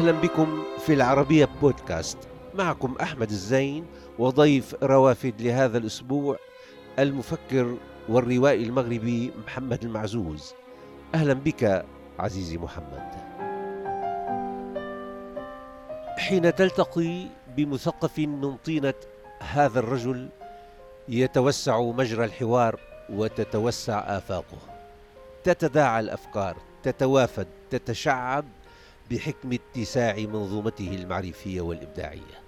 أهلا بكم في العربية بودكاست. معكم أحمد الزين وضيف روافد لهذا الأسبوع المفكر والروائي المغربي محمد المعزوز. أهلا بك عزيزي محمد. حين تلتقي بمثقف من طينة هذا الرجل يتوسع مجرى الحوار وتتوسع آفاقه. تتداعى الأفكار تتوافد تتشعب بحكم اتساع منظومته المعرفية والإبداعية.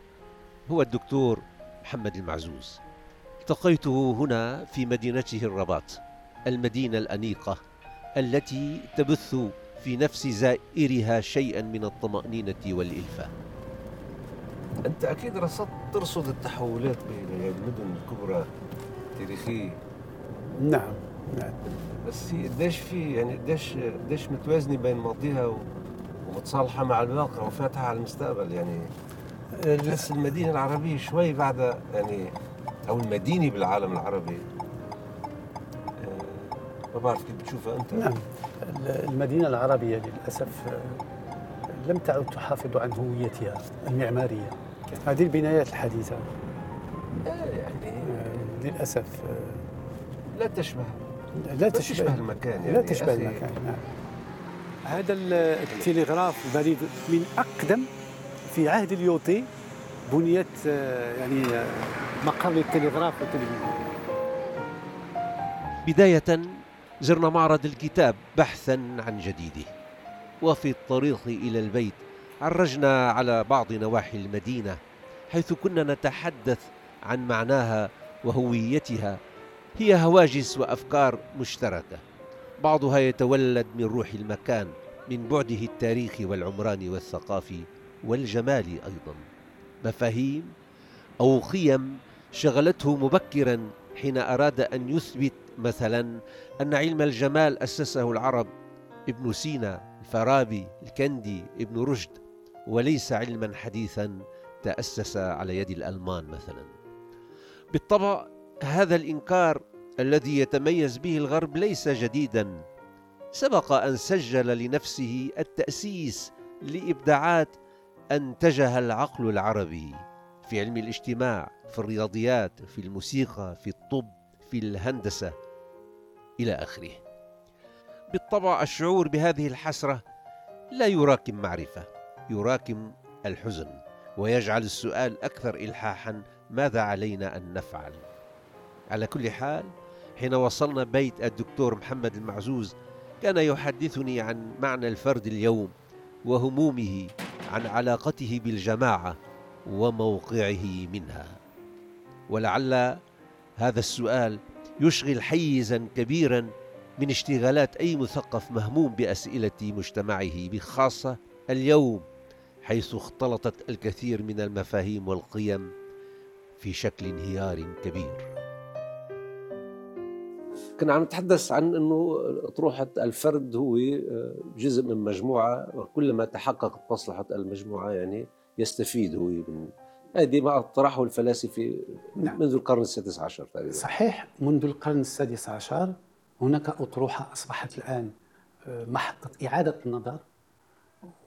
هو الدكتور محمد المعزوز. التقيته هنا في مدينته الرباط المدينة الأنيقة التي تبث في نفس زائرها شيئا من الطمأنينة والإلفة. أنت أكيد رصدت ترصد التحولات بين المدن الكبرى التاريخية نعم نعم. بس هي قديش في يعني قديش قديش متوازنة بين ماضيها ومتصالحة مع الواقع وفاتحة على المستقبل يعني بس المدينة العربية شوي بعد يعني أو المدينة بالعالم العربي. آه، ما بعرف كيف بتشوفها أنت. نعم. المدينة العربية للأسف لم تعد تحافظ عن هويتها المعمارية. هذه البنايات الحديثة. آه، يعني آه، للأسف لا تشبه. لا تشبه, تشبه المكان يعني لا تشبه المكان نعم. هذا التلغراف البريد من أقدم في عهد اليوتي بنيت آه، يعني مقر للتلغراف والتلفزيون. بداية زرنا معرض الكتاب بحثا عن جديده وفي الطريق إلى البيت عرجنا على بعض نواحي المدينة حيث كنا نتحدث عن معناها وهويتها هي هواجس وأفكار مشتركة بعضها يتولد من روح المكان. من بعده التاريخي والعمراني والثقافي والجمالي أيضا. مفاهيم أو قيم شغلته مبكرا حين أراد أن يثبت مثلا أن علم الجمال أسسه العرب ابن سينا الفارابي الكندي ابن رشد وليس علما حديثا تأسس على يد الألمان مثلا. بالطبع هذا الإنكار الذي يتميز به الغرب ليس جديدا سبق أن سجل لنفسه التأسيس لإبداعات انتجها العقل العربي في علم الاجتماع في الرياضيات في الموسيقى في الطب في الهندسة إلى آخره. بالطبع الشعور بهذه الحسرة لا يراكم معرفة يراكم الحزن ويجعل السؤال أكثر الحاحا ماذا علينا أن نفعل؟ على كل حال حين وصلنا بيت الدكتور محمد المعزوز كان يحدثني عن معنى الفرد اليوم وهمومه عن علاقته بالجماعة وموقعه منها. ولعل هذا السؤال يشغل حيزا كبيرا من اشتغالات أي مثقف مهموم بأسئلة مجتمعه بخاصة اليوم حيث اختلطت الكثير من المفاهيم والقيم في شكل انهيار كبير. كنا عم نتحدث عن إنه اطروحه الفرد هو آه، جزء من مجموعة وكلما تحققت مصلحة المجموعة يعني يستفيد هو من هذه ما طرحه الفلاسفه نعم. منذ القرن السادس عشر تقريبا صحيح منذ القرن السادس عشر هناك أطروحة أصبحت الآن آه، محطة إعادة النظر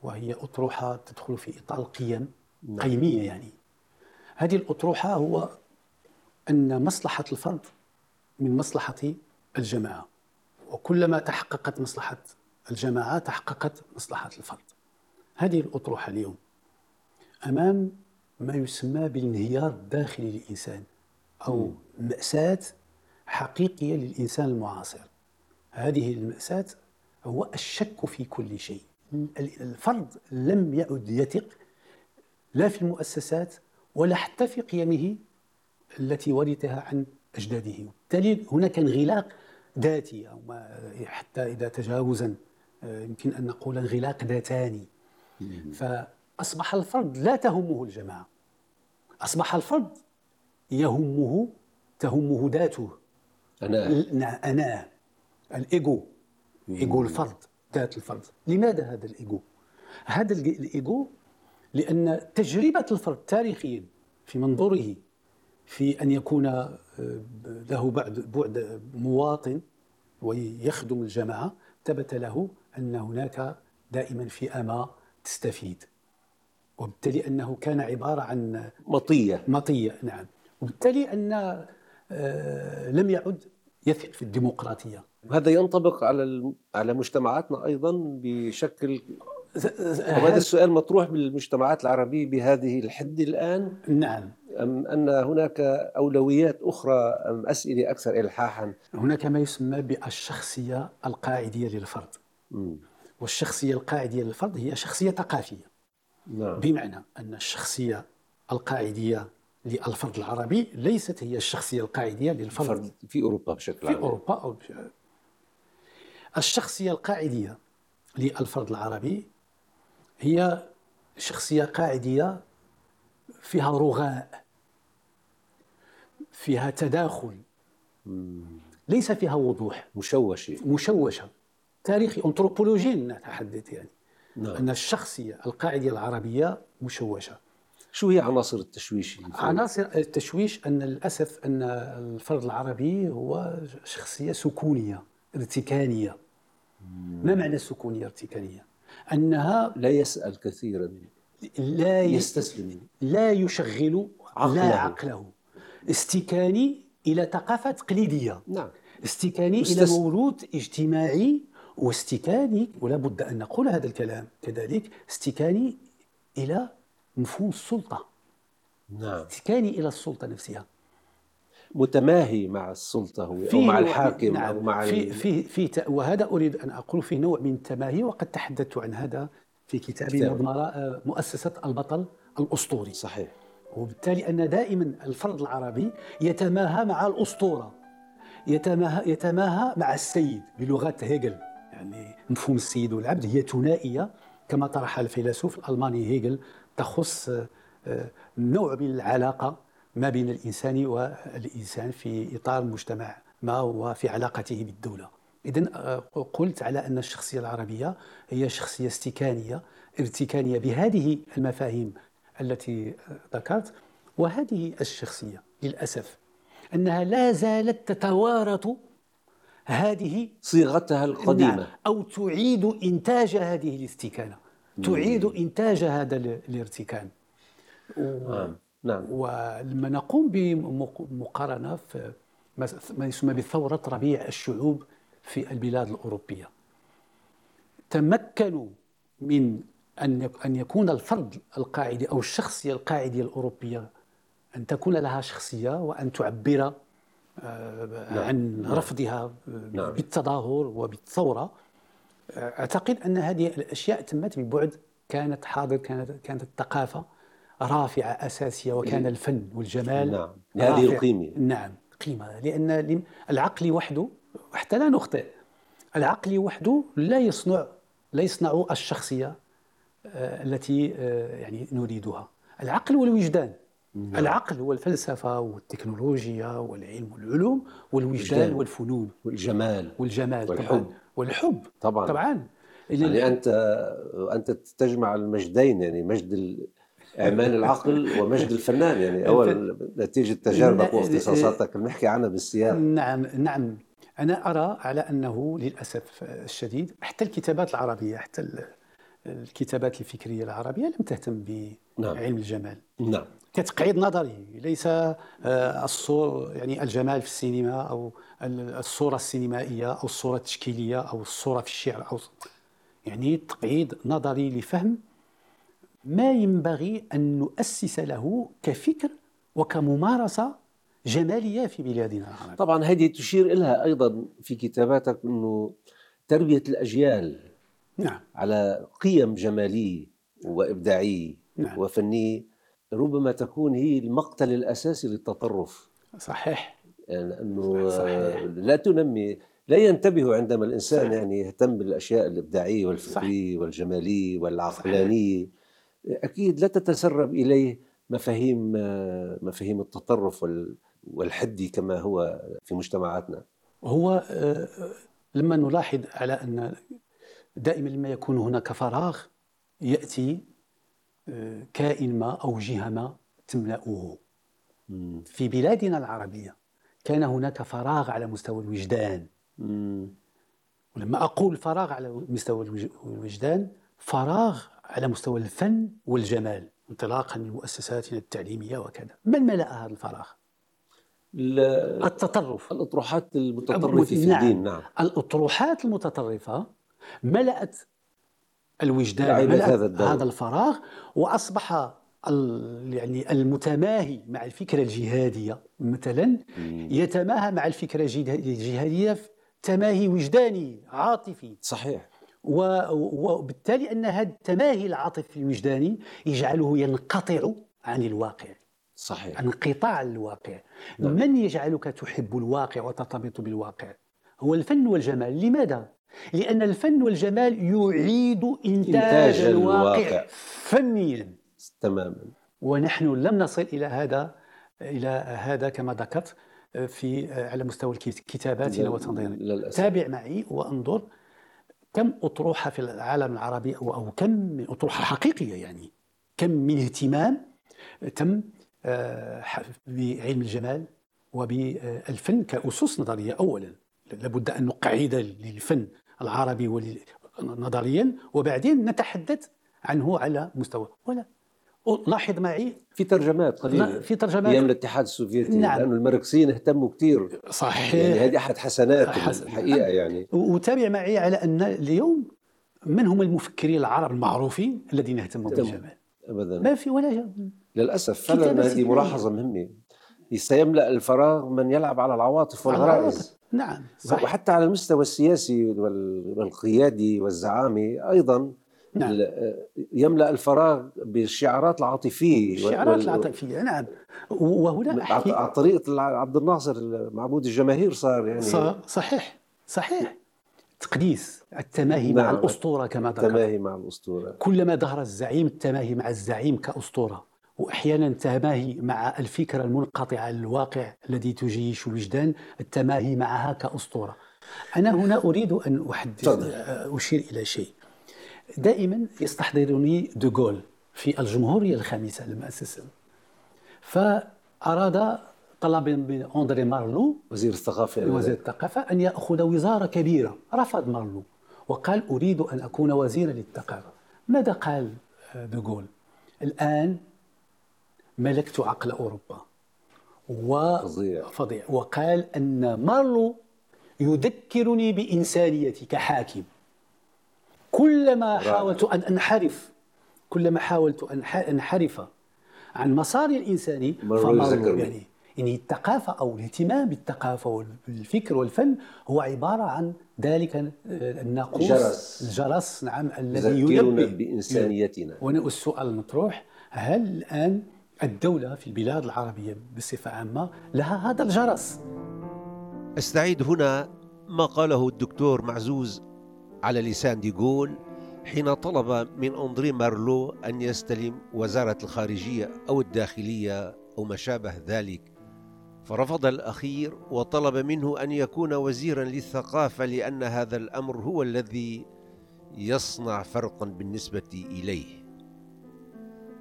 وهي أطروحة تدخل في إطار القيم نعم. قيمية يعني هذه الأطروحة هو أن مصلحة الفرد من مصلحة الجماعة. وكلما تحققت مصلحة الجماعة تحققت مصلحة الفرد. هذه الأطروحة اليوم أمام ما يسمى بالانهيار الداخلي للإنسان أو مأساة حقيقية للإنسان المعاصر. هذه المأساة هو الشك في كل شيء. الفرد لم يعد يثق لا في المؤسسات ولا حتى في قيمه التي ورثها عن أجداده. بالتالي هناك انغلاق ذاتي أو ما حتى إذا تجاوزا آه، يمكن أن نقول انغلاق ذاتاني. فأصبح الفرد لا تهمه الجماعة. أصبح الفرد يهمه تهمه ذاته. أنا. أنا. الإيجو. إيجو الفرد ذات الفرد. لماذا هذا الإيجو؟ هذا الإيجو لأن تجربة الفرد تاريخيا في منظوره في أن يكون آه، له بعد بعد مواطن ويخدم الجماعة ثبت له أن هناك دائما ما تستفيد. وبالتالي أنه كان عبارة عن مطية. مطية نعم. وبالتالي أن آه، لم يعد يثق في الديمقراطية. هذا ينطبق على على مجتمعاتنا أيضا بشكل وهذا السؤال مطروح بالمجتمعات العربية بهذه الحد الآن؟ نعم. أم أن هناك أولويات أخرى أم أسئلة أكثر إلحاحا؟ هناك ما يسمى بالشخصية القاعدية للفرد. والشخصية القاعدية للفرد هي شخصية ثقافية. نعم. بمعنى أن الشخصية القاعدية للفرد العربي ليست هي الشخصية القاعدية للفرد. فرد في أوروبا بشكل في عام. أوروبا أو الشخصية القاعدية للفرد العربي هي شخصية قاعدية فيها رغاء. فيها تداخل. ليس فيها وضوح. مشوشة. مشوشة. تاريخي أنثروبولوجي نتحدث يعني. نعم. أن الشخصية القاعدية العربية مشوشة. شو هي عناصر التشويش؟ عناصر التشويش أن للأسف أن الفرد العربي هو شخصية سكونية ارتكانية. ما معنى سكونية ارتكانية؟ أنها لا يسأل كثيرا. لا يستسلم. لا يشغل عقله. لا عقله. استكاني إلى ثقافة تقليدية نعم. استكاني إلى مستس- مولود اجتماعي واستكاني ولا بد أن نقول هذا الكلام. كذلك استكاني إلى مفهوم السلطة. نعم. استكاني إلى السلطة نفسها. متماهي مع السلطة هو أو فيه مع الحاكم نعم. أو مع في في في وهذا أريد أن أقول في نوع من التماهي وقد تحدثت عن هذا في كتابي آه، مؤسسة البطل الأسطوري. صحيح. وبالتالي أن دائما الفرد العربي يتماهى مع الأسطورة يتماهى يتماهى مع السيد بلغة هيجل. يعني مفهوم السيد والعبد هي ثنائية كما طرح الفيلسوف الألماني هيجل تخص آه، آه، نوع من العلاقة ما بين الإنسان والإنسان في إطار مجتمع ما وفي علاقته بالدولة. اذا قلت على أن الشخصية العربية هي شخصية استكانيه ارتكانية بهذه المفاهيم التي ذكرت وهذه الشخصية للأسف أنها لا زالت تتوارث هذه صيغتها القديمة. نعم أو تعيد إنتاج هذه الاستكانة تعيد إنتاج هذا ال- الارتكان. نعم. نعم ولما نقوم بمقارنة في ما- ما يسمى بثورة ربيع الشعوب في البلاد الأوروبية تمكنوا من أن أن يكون الفرد القاعدي أو الشخصية القاعدية الأوروبية أن تكون لها شخصية وأن تعبر آه، عن رفضها آه، نعم. بالتظاهر وبالثورة أعتقد أن هذه الأشياء تمت ببعد كانت حاضر كانت كانت الثقافة رافعة أساسية وكان الفن والجمال نعم. رافع. القيمة. نعم قيمة لأن العقل وحده حتى لا نخطئ العقل وحده لا يصنع لا يصنع الشخصية آه، التي آه، يعني نريدها. العقل والوجدان. العقل هو الفلسفة والتكنولوجيا والعلم والعلوم والوجدان وجدان. والفنون. والجمال. والجمال والحب. طبعا. والحب. طبعا. طبعا. يعني أنت أنت تجمع المجدين يعني مجد ال- إعمال العقل ومجد الفنان. يعني أول نتيجة تجاربك واختصاصاتك بنحكي عنها بالسياق. نعم نعم. أنا أرى على أنه للأسف الشديد حتى الكتابات العربية حتى الكتابات الفكرية العربية لم تهتم نعم. بعلم الجمال نعم كتقعيد نظري ليس آه، الصور يعني الجمال في السينما أو ال- الصورة السينمائية أو الصورة التشكيلية أو الصورة في الشعر أو يعني تقعيد نظري لفهم ما ينبغي أن نؤسس له كفكر وكممارسة جمالية في بلادنا العربية. طبعا هذه تشير إلها أيضا في كتاباتك أنه تربية الأجيال نعم. على قيم جمالية وإبداعية نعم. وفنية ربما تكون هي المقتل الأساسي للتطرف. صحيح. أنه صحيح. لا تنمي لا ينتبه عندما الإنسان يعني يهتم بالأشياء الإبداعية والفكرية والجمالية والعقلانية. أكيد لا تتسرب إليه مفاهيم مفاهيم التطرف وال- والحدي كما هو في مجتمعاتنا. هو آه، لما نلاحظ على أن دائما لما يكون هناك فراغ يأتي آه، كائن ما أو جهة ما تملأه. في بلادنا العربية كان هناك فراغ على مستوى الوجدان. ولما أقول فراغ على مستوى الوج- الوجدان فراغ على مستوى الفن والجمال انطلاقا من مؤسساتنا التعليمية وكذا. من ملأ هذا الفراغ؟ التطرف. الأطروحات المتطرفة في نعم. الدين نعم. الأطروحات المتطرفة ملأت الوجدان لعبت ملأت هذا الدور. هذا الفراغ وأصبح ال- يعني المتماهي مع الفكرة الجهادية. مثلا يتماهى مع الفكرة الجه- الجهادية في تماهي وجداني عاطفي. صحيح. وبالتالي أن هذا التماهي العاطفي الوجداني يجعله ينقطع عن الواقع. صحيح. انقطاع الواقع. نعم. من يجعلك تحب الواقع وترتبط بالواقع؟ هو الفن والجمال. لماذا؟ لأن الفن والجمال يعيد إنتاج, إنتاج الواقع, الواقع. فنيا. تماما. ونحن لم نصل إلى هذا إلى هذا كما ذكرت في على مستوى كتاباتنا للأسف. تابع معي وأنظر كم أطروحة في العالم العربي أو أو كم من أطروحة حقيقية يعني. كم من اهتمام تم آه، بعلم الجمال وبالفن كأسس نظرية اولا. لابد أن نقعد للفن. العربي نظريا وبعدين نتحدث عنه على مستوى. ولا. لاحظ معي في ترجمات قليلة في ترجمات. أيام الاتحاد السوفيتي نعم. لأنه الماركسيين اهتموا كثير صحيح. يعني هذه أحد حسنات حس- الحقيقة يعني. وتابع معي على أن اليوم من هم المفكرين العرب المعروفين الذين اهتموا. بالجمال ابدا. ما في ولا جا- للأسف. فعلا هذه. ملاحظة مهمة. سيملا الفراغ من يلعب على العواطف والغرائز. نعم صح وحتى على المستوى السياسي وال- والقيادي والزعامي أيضا نعم. يملأ الفراغ بالشعارات العاطفية الشعارات وال- العاطفية نعم. وهنا على أحكي على طريقة عبد الناصر معبود الجماهير صار يعني صحيح صحيح. تقديس التماهي مع نعم. الأسطورة كما ذكرت تماهي مع الأسطورة. كلما ظهر الزعيم التماهي مع الزعيم كأسطورة. وأحيانا التماهي مع الفكرة المنقطعة عن الواقع الذي تجيش الوجدان التماهي معها كأسطورة. أنا هنا أريد أن أحدث تفضل. أشير إلى شيء. دائما يستحضرني دوغول في الجمهورية الخامسة لما أسس فأراد طلب من أندري مارلو وزير الثقافة. وزير الثقافة أن يأخذ وزارة كبيرة رفض مارلو وقال أريد أن أكون وزيرا للثقافة. ماذا قال آه، دوغول الآن ملكت عقل أوروبا و فظيع. فظيع وقال أن مارلو يذكرني بإنسانيتي كحاكم كلما. حاولت أن أنحرف كلما حاولت أن أنحرف عن مساري الإنساني مارلو فمارلو. يعني يعني الثقافة أو الاهتمام بالثقافة والفكر والفن هو عبارة عن ذلك آه، الناقوس جرس. الجرس نعم الذي ينبه بإنسانيتنا وهنا السؤال المطروح هل الآن الدولة في البلاد العربية بصفة عامة لها هذا الجرس. أستعيد هنا ما قاله الدكتور معزوز على لسان ديغول حين طلب من أندري مارلو أن يستلم وزارة الخارجية أو الداخلية أو ما شابه ذلك. فرفض الأخير وطلب منه أن يكون وزيرا للثقافة لأن هذا الأمر هو الذي يصنع فرقا بالنسبة إليه.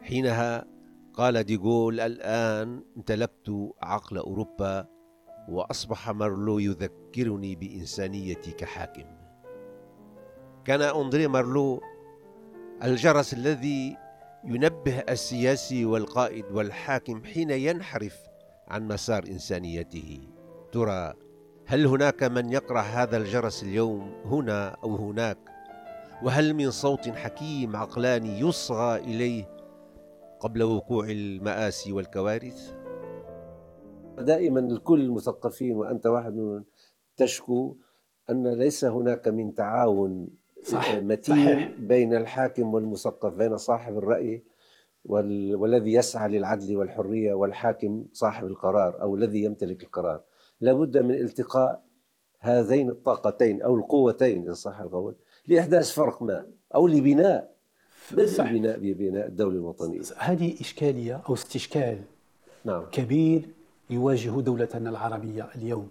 حينها قال ديغول الآن امتلكت عقل أوروبا وأصبح مارلو يذكرني بإنسانيتي كحاكم. كان أندري مارلو الجرس الذي ينبه السياسي والقائد والحاكم حين ينحرف عن مسار إنسانيته. ترى هل هناك من يقرع هذا الجرس اليوم هنا أو هناك؟ وهل من صوت حكيم عقلاني يصغى إليه قبل وقوع المآسي والكوارث دائما الكل المثقفين وأنت واحد منهم تشكو أن ليس هناك من تعاون صح، متين صحيح. بين الحاكم والمثقف بين صاحب الرأي وال... والذي يسعى للعدل والحرية والحاكم صاحب القرار أو الذي يمتلك القرار لابد من التقاء هذين الطاقتين أو القوتين إن صح القول لإحداث فرق ما أو لبناء صح. بناء بناء الدولة الوطنية؟ هذه إشكالية أو استشكال نعم. كبير يواجه دولتنا العربية اليوم.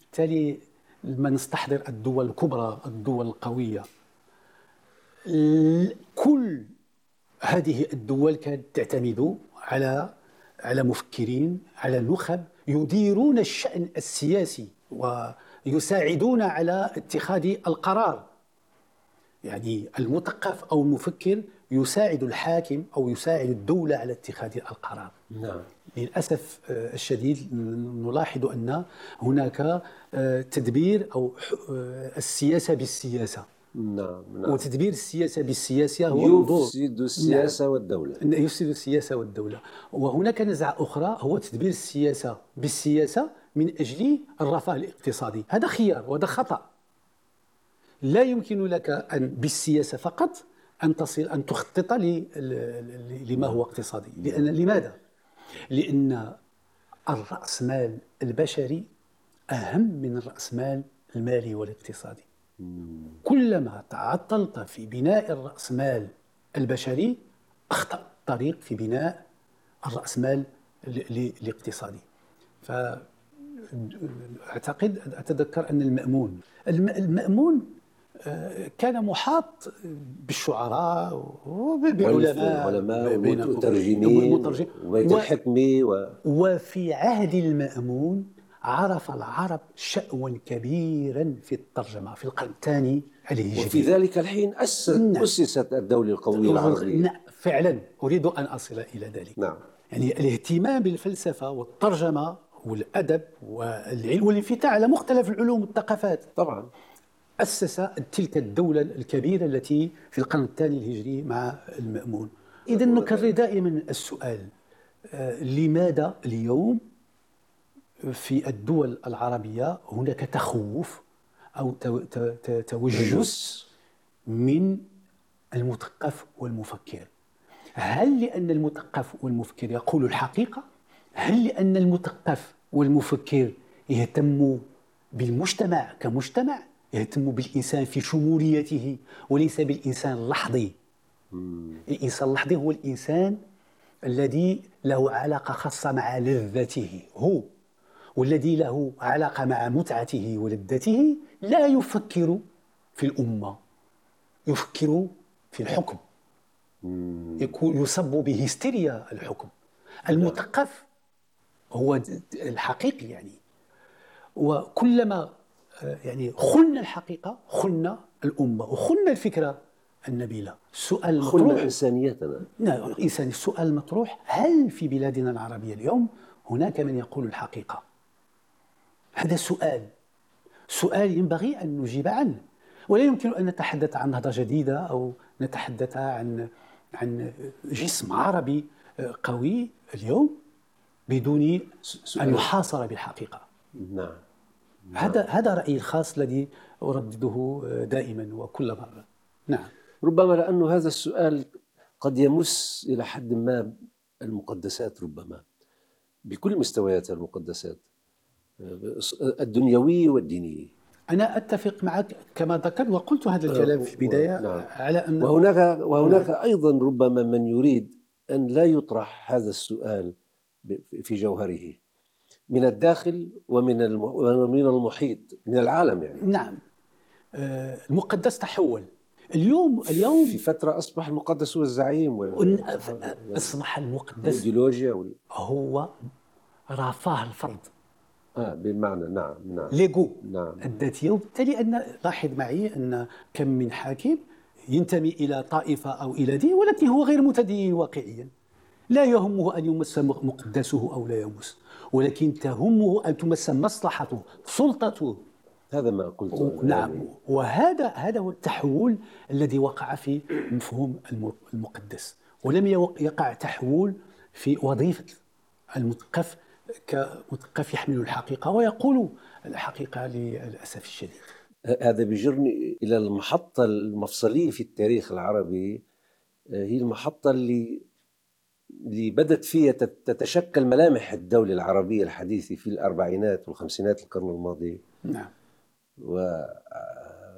بالتالي لما نستحضر الدول الكبرى الدول القوية ال- كل هذه الدول كانت تعتمد على على مفكرين على نخب يديرون الشأن السياسي ويساعدون على اتخاذ القرار. يعني المثقف أو المفكر يساعد الحاكم أو يساعد الدولة على اتخاذ القرار. نعم. للأسف آه، الشديد نلاحظ أن هناك آه، تدبير أو آه، السياسة بالسياسة. نعم نعم. وتدبير السياسة بالسياسة هو يفسد السياسة والدولة. يفسد السياسة والدولة. وهناك نزعة أخرى هو تدبير السياسة بالسياسة من أجل الرفاه الاقتصادي. هذا خيار وهذا خطأ. لا يمكن لك أن بالسياسة فقط أن تصل أن تخطط لما هو اقتصادي. لأن لماذا؟ لأن الرأسمال البشري أهم من الرأسمال المالي والاقتصادي. كلما تعطلت في بناء الرأسمال البشري أخطأ الطريق في بناء الرأسمال ال- ال- الاقتصادي فأعتقد أتذكر أن المأمون الم- المأمون كان محاط بالشعراء بين- والمترجمين والمترجم. وبيت و- الحكمة و... وفي عهد المأمون عرف العرب شأوا كبيرا في الترجمة في القرن الثاني الهجري وفي ذلك الحين أسست نعم. أسست الدولة القومية العربية. نعم فعلا. أريد أن أصل إلى ذلك. نعم. يعني الاهتمام بالفلسفة والترجمة والأدب والعلم والانفتاح على مختلف العلوم والثقافات. طبعا. أسس تلك الدولة الكبيرة التي في القرن الثاني الهجري مع المأمون إذا نكرر دائما السؤال آه، لماذا اليوم في الدول العربية هناك تخوف أو توجس من المثقف والمفكر هل لأن المثقف والمفكر يقول الحقيقة؟ هل لأن المثقف والمفكر يهتم بالمجتمع كمجتمع؟ يهتم بالإنسان في شموليته وليس بالإنسان اللحظي. الإنسان اللحظي هو الإنسان الذي له علاقة خاصة مع لذته. هو والذي له علاقة مع متعته ولذته لا يفكر في الأمة يفكر في الحكم. يكون يصب بهستيريا الحكم. المثقف هو الحقيقي يعني. وكلما يعني خلنا الحقيقة خلنا الأمة وخلنا الفكرة النبيلة. السؤال خلنا المطروح إنسانيتنا. نعم الإنسان السؤال المطروح هل في بلادنا العربية اليوم هناك من يقول الحقيقة؟ هذا سؤال. سؤال ينبغي أن نجيب عنه. ولا يمكن أن نتحدث عن نهضة جديدة أو نتحدث عن عن جسم عربي قوي اليوم بدون أن يحاصر بالحقيقة. نعم. هذا هذا رأيي الخاص الذي أردده دائما وكل مرة. نعم. ربما لأن هذا السؤال قد يمس إلى حد ما المقدسات ربما بكل مستويات المقدسات الدنيوية والدينية أنا أتفق معك كما ذكرت وقلت هذا الكلام في البداية نعم. على أن وهناك وهناك أيضا ربما من يريد أن لا يطرح هذا السؤال في جوهره. من الداخل ومن ومن المحيط من العالم يعني. نعم. آه، المقدس تحول. اليوم اليوم في فترة أصبح المقدس هو الزعيم أصبح المقدس الإيديولوجيا وال... هو رفاه الفرد. آه بالمعنى نعم نعم. ليغو. نعم. الذاتية وبالتالي أن لاحظ معي أن كم من حاكم ينتمي إلى طائفة أو إلى دين ولكن هو غير متدين واقعيا. لا يهمه أن يمس مقدسه أو لا يمس ولكن تهمه أن تمس مصلحته سلطته. هذا ما قلته نعم. يعني وهذا هذا هو التحول الذي وقع في مفهوم الم- المقدس ولم يقع تحول في وظيفة المثقف كمثقف يحمل الحقيقة ويقول الحقيقة للأسف الشديد. هذا بيجرني إلى المحطة المفصلية في التاريخ العربي آه، هي المحطة اللي اللي بدت فيها تت- تتشكل ملامح الدولة العربية الحديثة في الأربعينات والخمسينات القرن الماضي. نعم. و...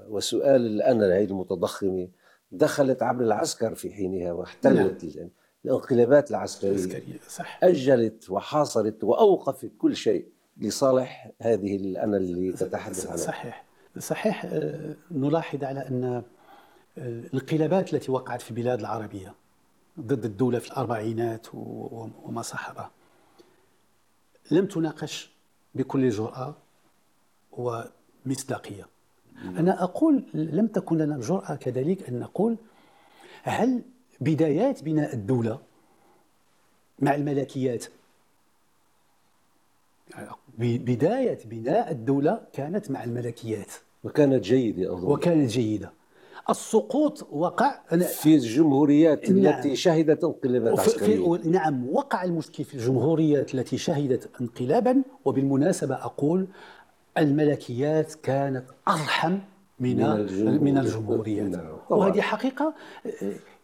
وسؤال الأنا هذه المتضخمة دخلت عبر العسكر في حينها واحتلت ال- الانقلابات العسكرية. عسكرية صح. أجلت وحاصرت وأوقفت كل شيء لصالح هذه الأنا اللي تتحدث عنها. صحيح. صحيح آه، نلاحظ على أن آه، الانقلابات التي وقعت في البلاد العربية ضد الدولة في الأربعينات وما صاحبها لم تناقش بكل جرأة ومصداقية. أنا أقول لم تكن لنا الجرأة كذلك أن نقول هل بدايات بناء الدولة مع الملكيات بداية بناء الدولة كانت مع الملكيات. وكانت جيدة أظن. وكانت جيدة. السقوط وقع في الجمهوريات نعم. التي شهدت انقلابات عسكرية نعم وقع المشكل في الجمهوريات التي شهدت انقلابا وبالمناسبة أقول الملكيات كانت أرحم من من, الجمهوريات. نعم. وهذه حقيقة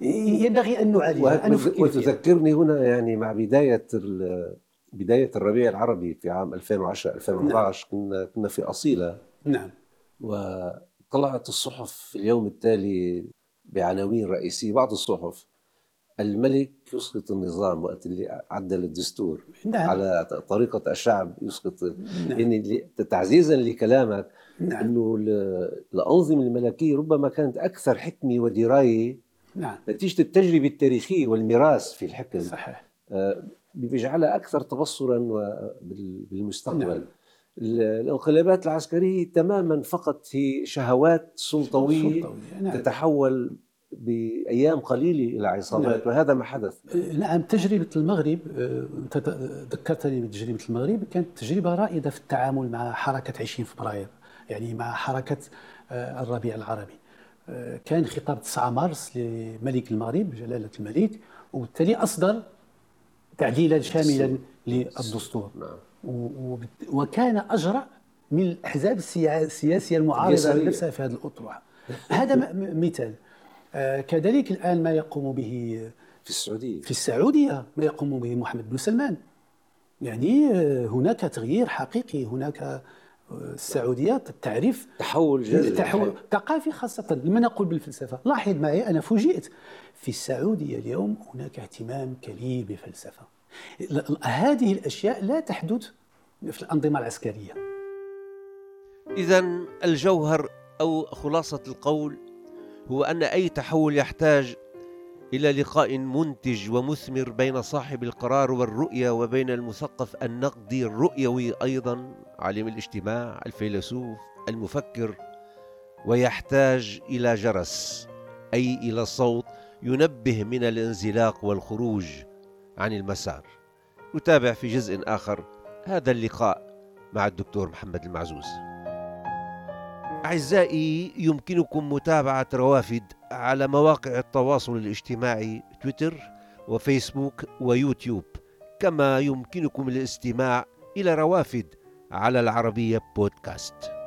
ينبغي أن نعالجها وتذكرني هنا يعني مع بداية بداية الربيع العربي في عام 2010 2011 نعم. كنا كنا في أصيلة. نعم. وطلعت الصحف في اليوم التالي بعناوين رئيسية بعض الصحف الملك يسقط النظام وقت اللي عدل الدستور نعم. على طريقة الشعب يسقط نعم. يعني تعزيزا لكلامك نعم. إنه الانظمه الملكية ربما كانت أكثر حكمة ودراية نعم. نتيجة التجربة التاريخية والميراث في الحكم صحيح آه بيجعلها أكثر تبصرا بالمستقبل نعم. الانقلابات العسكرية تماما فقط هي شهوات سلطوية نعم. تتحول بأيام قليلة إلى عصابات نعم. وهذا ما حدث نعم تجربة المغرب أنت ذكرتني بتجربة المغرب كانت تجربة رائدة في التعامل مع حركة 20 فبراير يعني مع حركة آه، الربيع العربي آه، كان خطاب 9 مارس لملك المغرب جلالة الملك وبالتالي أصدر تعديلا شاملا للدستور نعم. وكان أجرأ من الأحزاب السياسية المعارضة لنفسها في هذه الأطروحة. هذا مثال. آه، كذلك الآن ما يقوم به في السعودية. في السعودية ما يقوم به محمد بن سلمان. يعني آه، هناك تغيير حقيقي هناك آه، السعودية تعرف تحول جذري تحول ثقافي خاصة. لما نقول بالفلسفة لاحظ معي أنا فوجئت. في السعودية اليوم هناك اهتمام كبير بالفلسفه هذه الأشياء لا تحدث في الأنظمة العسكرية. اذا الجوهر أو خلاصة القول هو أن أي تحول يحتاج إلى لقاء منتج ومثمر بين صاحب القرار والرؤية وبين المثقف النقدي الرؤيوي أيضا عالم الاجتماع الفيلسوف المفكر ويحتاج إلى جرس أي إلى صوت ينبه من الانزلاق والخروج. عن المسار. نتابع في جزء آخر هذا اللقاء مع الدكتور محمد المعزوز. أعزائي يمكنكم متابعة روافد على مواقع التواصل الاجتماعي تويتر وفيسبوك ويوتيوب. كما يمكنكم الاستماع إلى روافد على العربية بودكاست.